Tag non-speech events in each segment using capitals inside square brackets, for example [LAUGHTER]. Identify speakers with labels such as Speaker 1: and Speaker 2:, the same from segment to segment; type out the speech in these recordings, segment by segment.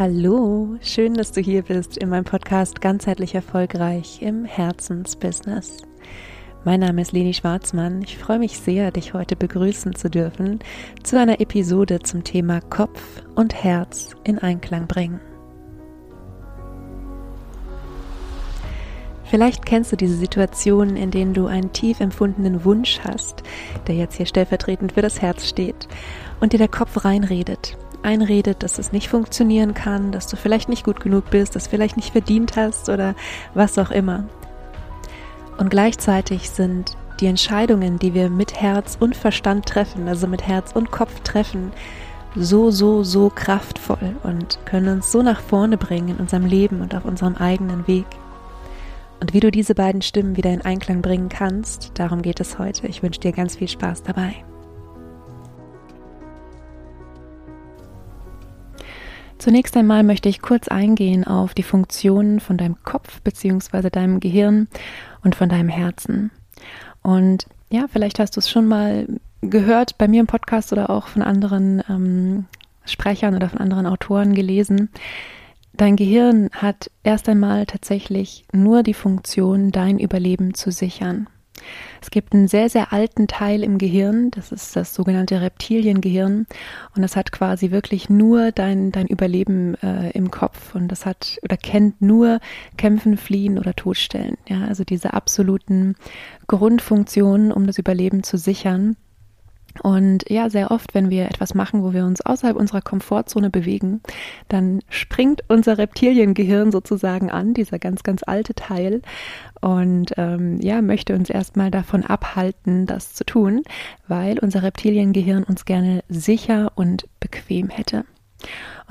Speaker 1: Hallo, schön, dass du hier bist in meinem Podcast Ganzheitlich Erfolgreich im Herzensbusiness. Mein Name ist Leni Schwarzmann. Ich freue mich sehr, dich heute begrüßen zu dürfen zu einer Episode zum Thema Kopf und Herz in Einklang bringen. Vielleicht kennst du diese Situationen, in denen du einen tief empfundenen Wunsch hast, der jetzt hier stellvertretend für das Herz steht, und dir der Kopf reinredet einredet, dass es nicht funktionieren kann, dass du vielleicht nicht gut genug bist, dass du vielleicht nicht verdient hast oder was auch immer. Und gleichzeitig sind die Entscheidungen, die wir mit Herz und Verstand treffen, also mit Herz und Kopf treffen, so, so, so kraftvoll und können uns so nach vorne bringen in unserem Leben und auf unserem eigenen Weg. Und wie du diese beiden Stimmen wieder in Einklang bringen kannst, darum geht es heute. Ich wünsche dir ganz viel Spaß dabei. Zunächst einmal möchte ich kurz eingehen auf die Funktionen von deinem Kopf bzw. deinem Gehirn und von deinem Herzen. Und ja, vielleicht hast du es schon mal gehört bei mir im Podcast oder auch von anderen ähm, Sprechern oder von anderen Autoren gelesen. Dein Gehirn hat erst einmal tatsächlich nur die Funktion, dein Überleben zu sichern. Es gibt einen sehr, sehr alten Teil im Gehirn, das ist das sogenannte Reptiliengehirn und das hat quasi wirklich nur dein, dein Überleben äh, im Kopf und das hat oder kennt nur Kämpfen, Fliehen oder Todstellen. Ja, also diese absoluten Grundfunktionen, um das Überleben zu sichern. Und ja, sehr oft, wenn wir etwas machen, wo wir uns außerhalb unserer Komfortzone bewegen, dann springt unser Reptiliengehirn sozusagen an, dieser ganz, ganz alte Teil, und ähm, ja, möchte uns erstmal davon abhalten, das zu tun, weil unser Reptiliengehirn uns gerne sicher und bequem hätte.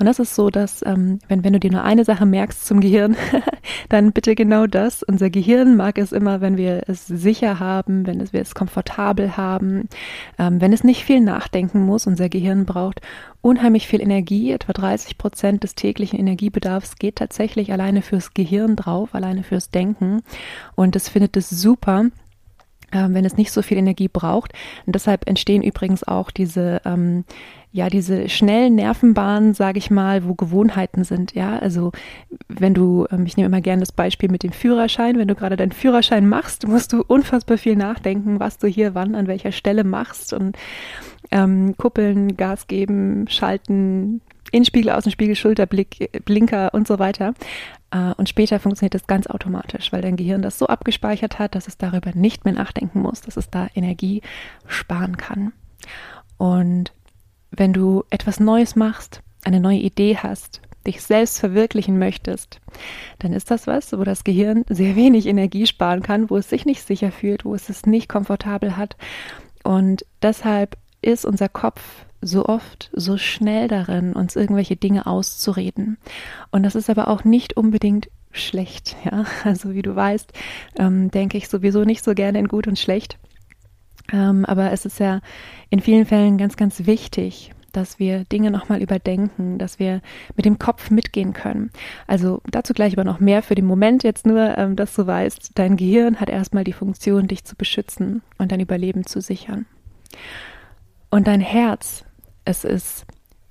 Speaker 1: Und das ist so, dass ähm, wenn, wenn du dir nur eine Sache merkst zum Gehirn, [LAUGHS] dann bitte genau das. Unser Gehirn mag es immer, wenn wir es sicher haben, wenn es, wir es komfortabel haben, ähm, wenn es nicht viel nachdenken muss. Unser Gehirn braucht unheimlich viel Energie. Etwa 30 Prozent des täglichen Energiebedarfs geht tatsächlich alleine fürs Gehirn drauf, alleine fürs Denken. Und es findet es super, wenn es nicht so viel Energie braucht. Und deshalb entstehen übrigens auch diese ähm, ja, diese schnellen Nervenbahnen, sage ich mal, wo Gewohnheiten sind, ja. Also wenn du, ähm, ich nehme immer gerne das Beispiel mit dem Führerschein, wenn du gerade deinen Führerschein machst, musst du unfassbar viel nachdenken, was du hier wann an welcher Stelle machst und ähm, Kuppeln, Gas geben, schalten, Innenspiegel, Außenspiegel, Schulterblick, Blinker und so weiter. Äh, und später funktioniert das ganz automatisch, weil dein Gehirn das so abgespeichert hat, dass es darüber nicht mehr nachdenken muss, dass es da Energie sparen kann. Und wenn du etwas Neues machst, eine neue Idee hast, dich selbst verwirklichen möchtest, dann ist das was, wo das Gehirn sehr wenig Energie sparen kann, wo es sich nicht sicher fühlt, wo es es nicht komfortabel hat. Und deshalb ist unser Kopf so oft so schnell darin, uns irgendwelche Dinge auszureden. Und das ist aber auch nicht unbedingt schlecht, ja. [LAUGHS] Also wie du weißt, ähm, denke ich sowieso nicht so gerne in gut und schlecht. Ähm, aber es ist ja in vielen Fällen ganz, ganz wichtig, dass wir Dinge nochmal überdenken, dass wir mit dem Kopf mitgehen können. Also dazu gleich aber noch mehr für den Moment jetzt nur, ähm, dass du weißt, dein Gehirn hat erstmal die Funktion, dich zu beschützen und dein Überleben zu sichern. Und dein Herz, es ist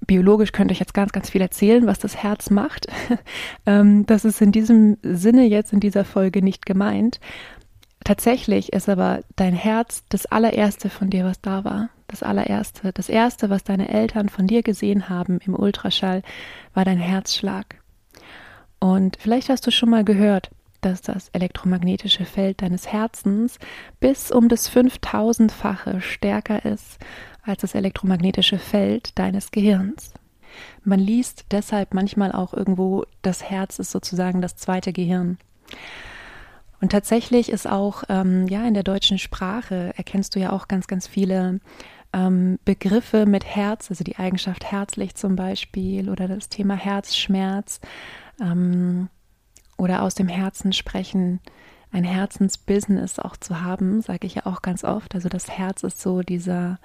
Speaker 1: biologisch könnte ich jetzt ganz, ganz viel erzählen, was das Herz macht. [LAUGHS] Ähm, das ist in diesem Sinne jetzt in dieser Folge nicht gemeint. Tatsächlich ist aber dein Herz das allererste von dir, was da war. Das allererste. Das erste, was deine Eltern von dir gesehen haben im Ultraschall, war dein Herzschlag. Und vielleicht hast du schon mal gehört, dass das elektromagnetische Feld deines Herzens bis um das 5000-fache stärker ist als das elektromagnetische Feld deines Gehirns. Man liest deshalb manchmal auch irgendwo, das Herz ist sozusagen das zweite Gehirn. Und tatsächlich ist auch, ähm, ja, in der deutschen Sprache erkennst du ja auch ganz, ganz viele ähm, Begriffe mit Herz, also die Eigenschaft herzlich zum Beispiel oder das Thema Herzschmerz ähm, oder aus dem Herzen sprechen, ein Herzensbusiness auch zu haben, sage ich ja auch ganz oft. Also das Herz ist so dieser,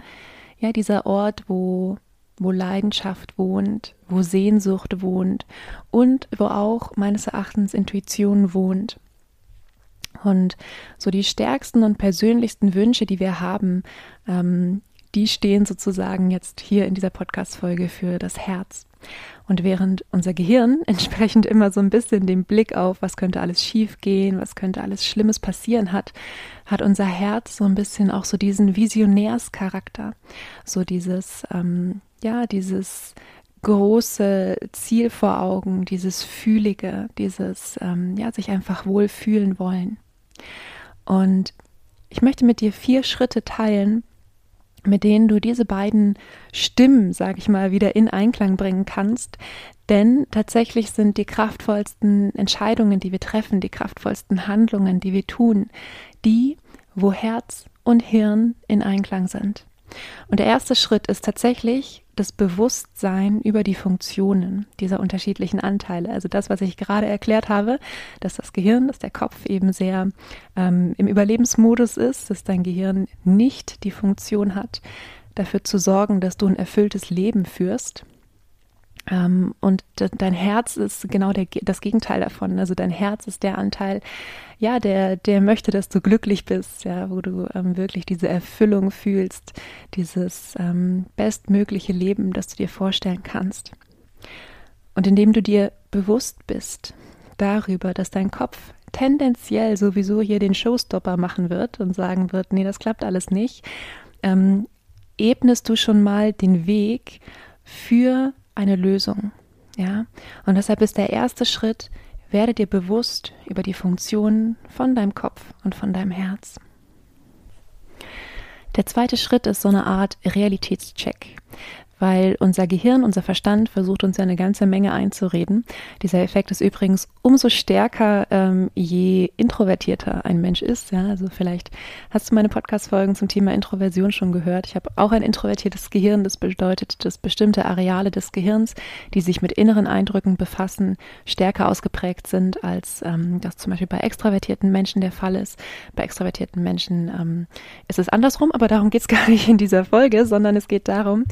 Speaker 1: ja, dieser Ort, wo wo Leidenschaft wohnt, wo Sehnsucht wohnt und wo auch meines Erachtens Intuition wohnt. Und so die stärksten und persönlichsten Wünsche, die wir haben, ähm, die stehen sozusagen jetzt hier in dieser Podcast-Folge für das Herz. Und während unser Gehirn [LAUGHS] entsprechend immer so ein bisschen den Blick auf, was könnte alles schief gehen, was könnte alles Schlimmes passieren hat, hat unser Herz so ein bisschen auch so diesen Visionärscharakter. So dieses, ähm, ja, dieses große Ziel vor Augen, dieses Fühlige, dieses, ähm, ja, sich einfach wohl fühlen wollen. Und ich möchte mit dir vier Schritte teilen, mit denen du diese beiden Stimmen, sage ich mal, wieder in Einklang bringen kannst. Denn tatsächlich sind die kraftvollsten Entscheidungen, die wir treffen, die kraftvollsten Handlungen, die wir tun, die, wo Herz und Hirn in Einklang sind. Und der erste Schritt ist tatsächlich das Bewusstsein über die Funktionen dieser unterschiedlichen Anteile. Also das, was ich gerade erklärt habe, dass das Gehirn, dass der Kopf eben sehr ähm, im Überlebensmodus ist, dass dein Gehirn nicht die Funktion hat, dafür zu sorgen, dass du ein erfülltes Leben führst, ähm, und dein Herz ist genau der, das Gegenteil davon. Also dein Herz ist der Anteil, ja, der, der möchte, dass du glücklich bist, ja, wo du ähm, wirklich diese Erfüllung fühlst, dieses ähm, bestmögliche Leben, das du dir vorstellen kannst. Und indem du dir bewusst bist darüber, dass dein Kopf tendenziell sowieso hier den Showstopper machen wird und sagen wird, nee, das klappt alles nicht, ähm, ebnest du schon mal den Weg für eine Lösung. Ja, und deshalb ist der erste Schritt, werde dir bewusst über die Funktionen von deinem Kopf und von deinem Herz. Der zweite Schritt ist so eine Art Realitätscheck weil unser Gehirn, unser Verstand versucht uns ja eine ganze Menge einzureden. Dieser Effekt ist übrigens umso stärker, ähm, je introvertierter ein Mensch ist. Ja, also vielleicht hast du meine Podcast-Folgen zum Thema Introversion schon gehört. Ich habe auch ein introvertiertes Gehirn. Das bedeutet, dass bestimmte Areale des Gehirns, die sich mit inneren Eindrücken befassen, stärker ausgeprägt sind, als ähm, das zum Beispiel bei extravertierten Menschen der Fall ist. Bei extravertierten Menschen ähm, ist es andersrum, aber darum geht es [LAUGHS] gar nicht in dieser Folge, sondern es geht darum,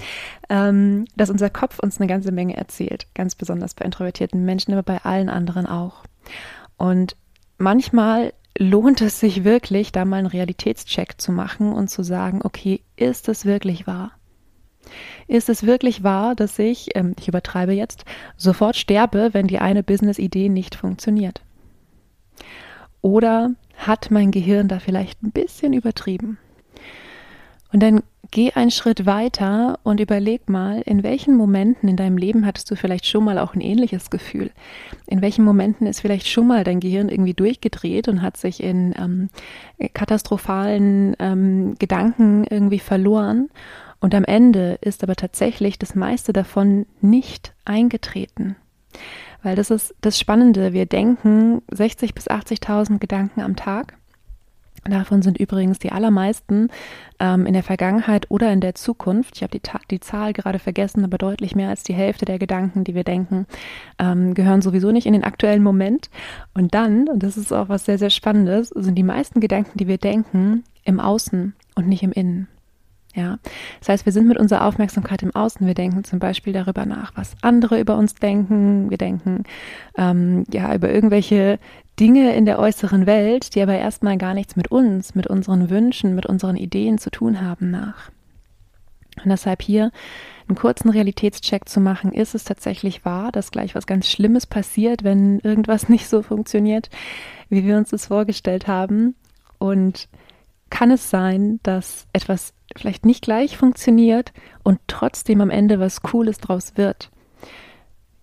Speaker 1: ähm, dass unser Kopf uns eine ganze Menge erzählt, ganz besonders bei introvertierten Menschen, aber bei allen anderen auch. Und manchmal lohnt es sich wirklich, da mal einen Realitätscheck zu machen und zu sagen, okay, ist es wirklich wahr? Ist es wirklich wahr, dass ich, ähm, ich übertreibe jetzt, sofort sterbe, wenn die eine Business-Idee nicht funktioniert? Oder hat mein Gehirn da vielleicht ein bisschen übertrieben? Und dann geh einen Schritt weiter und überleg mal, in welchen Momenten in deinem Leben hattest du vielleicht schon mal auch ein ähnliches Gefühl? In welchen Momenten ist vielleicht schon mal dein Gehirn irgendwie durchgedreht und hat sich in ähm, katastrophalen ähm, Gedanken irgendwie verloren? Und am Ende ist aber tatsächlich das meiste davon nicht eingetreten. Weil das ist das Spannende. Wir denken 60 bis 80.000 Gedanken am Tag. Davon sind übrigens die allermeisten ähm, in der Vergangenheit oder in der Zukunft. Ich habe die, die Zahl gerade vergessen, aber deutlich mehr als die Hälfte der Gedanken, die wir denken, ähm, gehören sowieso nicht in den aktuellen Moment. Und dann, und das ist auch was sehr, sehr Spannendes, sind die meisten Gedanken, die wir denken, im Außen und nicht im Innen. Ja, das heißt, wir sind mit unserer Aufmerksamkeit im Außen. Wir denken zum Beispiel darüber nach, was andere über uns denken. Wir denken ähm, ja über irgendwelche Dinge in der äußeren Welt, die aber erstmal gar nichts mit uns, mit unseren Wünschen, mit unseren Ideen zu tun haben nach. Und deshalb hier einen kurzen Realitätscheck zu machen, ist es tatsächlich wahr, dass gleich was ganz Schlimmes passiert, wenn irgendwas [LAUGHS] nicht so funktioniert, wie wir uns das vorgestellt haben. Und kann es sein, dass etwas vielleicht nicht gleich funktioniert und trotzdem am Ende was Cooles draus wird,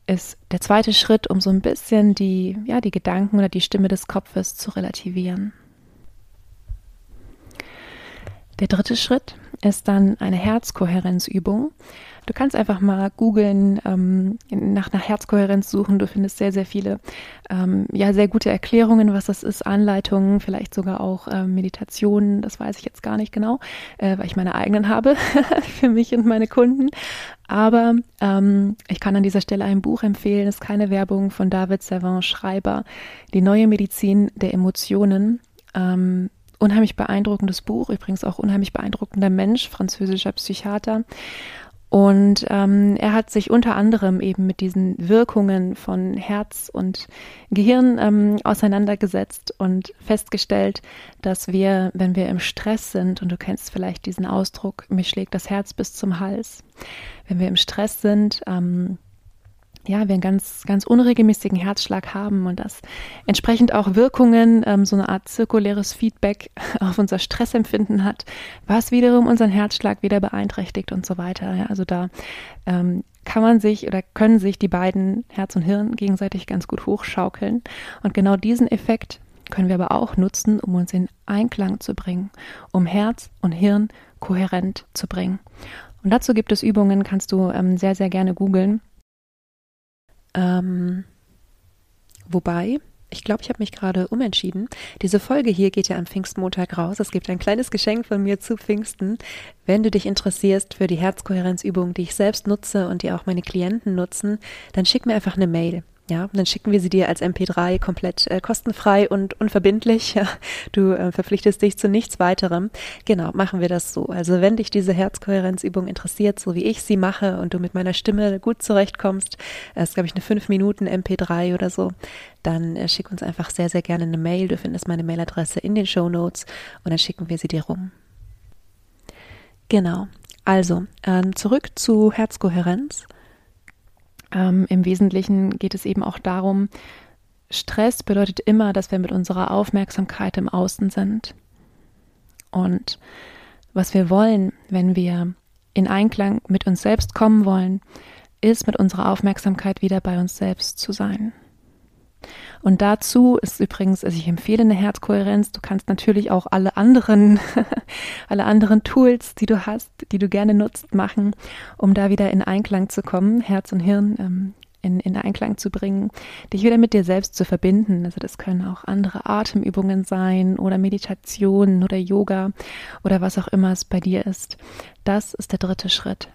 Speaker 1: ist der zweite Schritt, um so ein bisschen die, ja, die Gedanken oder die Stimme des Kopfes zu relativieren. Der dritte Schritt ist dann eine Herzkohärenzübung. Du kannst einfach mal googeln, ähm, nach einer Herzkohärenz suchen. Du findest sehr, sehr viele, ähm, ja, sehr gute Erklärungen, was das ist, Anleitungen, vielleicht sogar auch äh, Meditationen. Das weiß ich jetzt gar nicht genau, äh, weil ich meine eigenen habe [LAUGHS] für mich und meine Kunden. Aber ähm, ich kann an dieser Stelle ein Buch empfehlen, ist keine Werbung von David Savant Schreiber, Die neue Medizin der Emotionen. Ähm, unheimlich beeindruckendes Buch, übrigens auch unheimlich beeindruckender Mensch, französischer Psychiater. Und ähm, er hat sich unter anderem eben mit diesen Wirkungen von Herz und Gehirn ähm, auseinandergesetzt und festgestellt, dass wir, wenn wir im Stress sind, und du kennst vielleicht diesen Ausdruck, mir schlägt das Herz bis zum Hals, wenn wir im Stress sind, ähm, ja, wir einen ganz, ganz unregelmäßigen Herzschlag haben und das entsprechend auch Wirkungen, ähm, so eine Art zirkuläres Feedback [LAUGHS] auf unser Stressempfinden hat, was wiederum unseren Herzschlag wieder beeinträchtigt und so weiter. Ja, also da ähm, kann man sich oder können sich die beiden Herz und Hirn gegenseitig ganz gut hochschaukeln. Und genau diesen Effekt können wir aber auch nutzen, um uns in Einklang zu bringen, um Herz und Hirn kohärent zu bringen. Und dazu gibt es Übungen, kannst du ähm, sehr, sehr gerne googeln. Ähm, wobei, ich glaube, ich habe mich gerade umentschieden. Diese Folge hier geht ja am Pfingstmontag raus. Es gibt ein kleines Geschenk von mir zu Pfingsten. Wenn du dich interessierst für die Herzkohärenzübung, die ich selbst nutze und die auch meine Klienten nutzen, dann schick mir einfach eine Mail. Ja, und dann schicken wir sie dir als MP3 komplett äh, kostenfrei und unverbindlich. [LAUGHS] Du äh, verpflichtest dich zu nichts weiterem. Genau, machen wir das so. Also wenn dich diese Herzkohärenzübung interessiert, so wie ich sie mache und du mit meiner Stimme gut zurechtkommst, äh, ist glaube ich eine 5 Minuten MP3 oder so, dann äh, schick uns einfach sehr, sehr gerne eine Mail. Du findest meine Mailadresse in den Show Notes und dann schicken wir sie dir rum. Genau. Also, ähm, zurück zu Herzkohärenz. Ähm, Im Wesentlichen geht es eben auch darum, Stress bedeutet immer, dass wir mit unserer Aufmerksamkeit im Außen sind. Und was wir wollen, wenn wir in Einklang mit uns selbst kommen wollen, ist mit unserer Aufmerksamkeit wieder bei uns selbst zu sein. Und dazu ist übrigens, also ich empfehle eine Herzkohärenz. Du kannst natürlich auch alle anderen, [LAUGHS] alle anderen Tools, die du hast, die du gerne nutzt, machen, um da wieder in Einklang zu kommen, Herz und Hirn ähm, in, in Einklang zu bringen, dich wieder mit dir selbst zu verbinden. Also das können auch andere Atemübungen sein oder Meditationen oder Yoga oder was auch immer es bei dir ist. Das ist der dritte Schritt.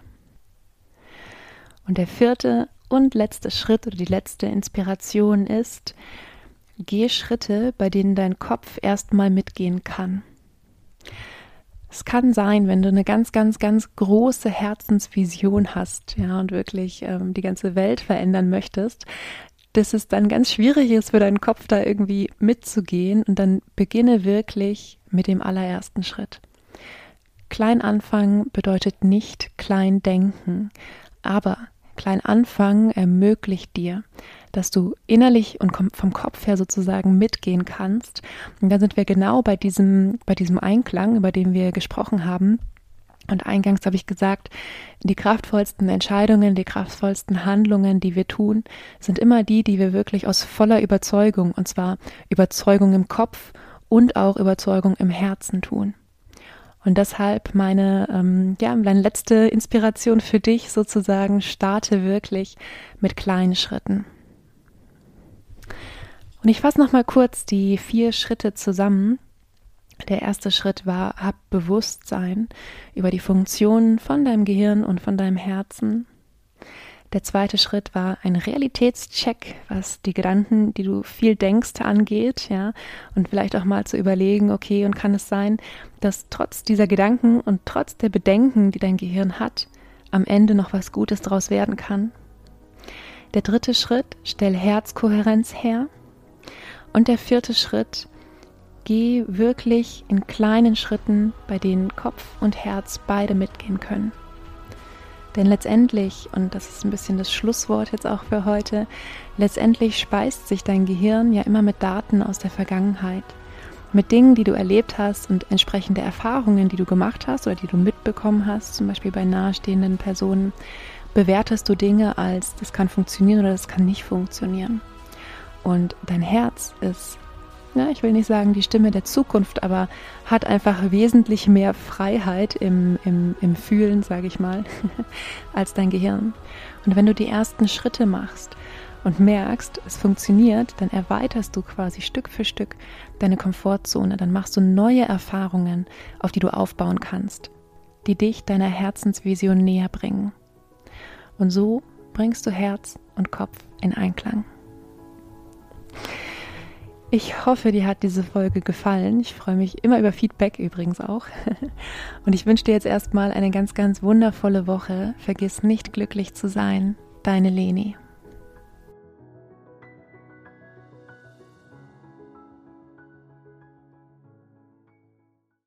Speaker 1: Und der vierte und letzte Schritt oder die letzte Inspiration ist, geh Schritte, bei denen dein Kopf erstmal mitgehen kann. Es kann sein, wenn du eine ganz, ganz, ganz große Herzensvision hast, ja, und wirklich ähm, die ganze Welt verändern möchtest, dass es dann ganz schwierig ist für deinen Kopf da irgendwie mitzugehen und dann beginne wirklich mit dem allerersten Schritt. Klein anfangen bedeutet nicht klein denken, aber klein anfangen ermöglicht dir, dass du innerlich und vom Kopf her sozusagen mitgehen kannst. Und dann sind wir genau bei diesem, bei diesem Einklang, über den wir gesprochen haben. Und eingangs habe ich gesagt, die kraftvollsten Entscheidungen, die kraftvollsten Handlungen, die wir tun, sind immer die, die wir wirklich aus voller Überzeugung, und zwar Überzeugung im Kopf und auch Überzeugung im Herzen tun. Und deshalb meine, ähm, ja, meine letzte Inspiration für dich sozusagen, starte wirklich mit kleinen Schritten. Und ich fasse nochmal kurz die vier Schritte zusammen. Der erste Schritt war, hab Bewusstsein über die Funktionen von deinem Gehirn und von deinem Herzen. Der zweite Schritt war ein Realitätscheck, was die Gedanken, die du viel denkst, angeht, ja, und vielleicht auch mal zu überlegen, okay, und kann es sein, dass trotz dieser Gedanken und trotz der Bedenken, die dein Gehirn hat, am Ende noch was Gutes daraus werden kann? Der dritte Schritt, stell Herzkohärenz her. Und der vierte Schritt, geh wirklich in kleinen Schritten, bei denen Kopf und Herz beide mitgehen können. Denn letztendlich, und das ist ein bisschen das Schlusswort jetzt auch für heute, letztendlich speist sich dein Gehirn ja immer mit Daten aus der Vergangenheit, mit Dingen, die du erlebt hast und entsprechende Erfahrungen, die du gemacht hast oder die du mitbekommen hast, zum Beispiel bei nahestehenden Personen, bewertest du Dinge als, das kann funktionieren oder das kann nicht funktionieren. Und dein Herz ist ja, ich will nicht sagen die Stimme der Zukunft, aber hat einfach wesentlich mehr Freiheit im, im, im Fühlen, sage ich mal, [LAUGHS] als dein Gehirn. Und wenn du die ersten Schritte machst und merkst, es funktioniert, dann erweiterst du quasi Stück für Stück deine Komfortzone, dann machst du neue Erfahrungen, auf die du aufbauen kannst, die dich deiner Herzensvision näher bringen. Und so bringst du Herz und Kopf in Einklang. Ich hoffe, dir hat diese Folge gefallen. Ich freue mich immer über Feedback übrigens auch. [LAUGHS] Und ich wünsche dir jetzt erstmal eine ganz, ganz wundervolle Woche. Vergiss nicht glücklich zu sein. Deine Leni.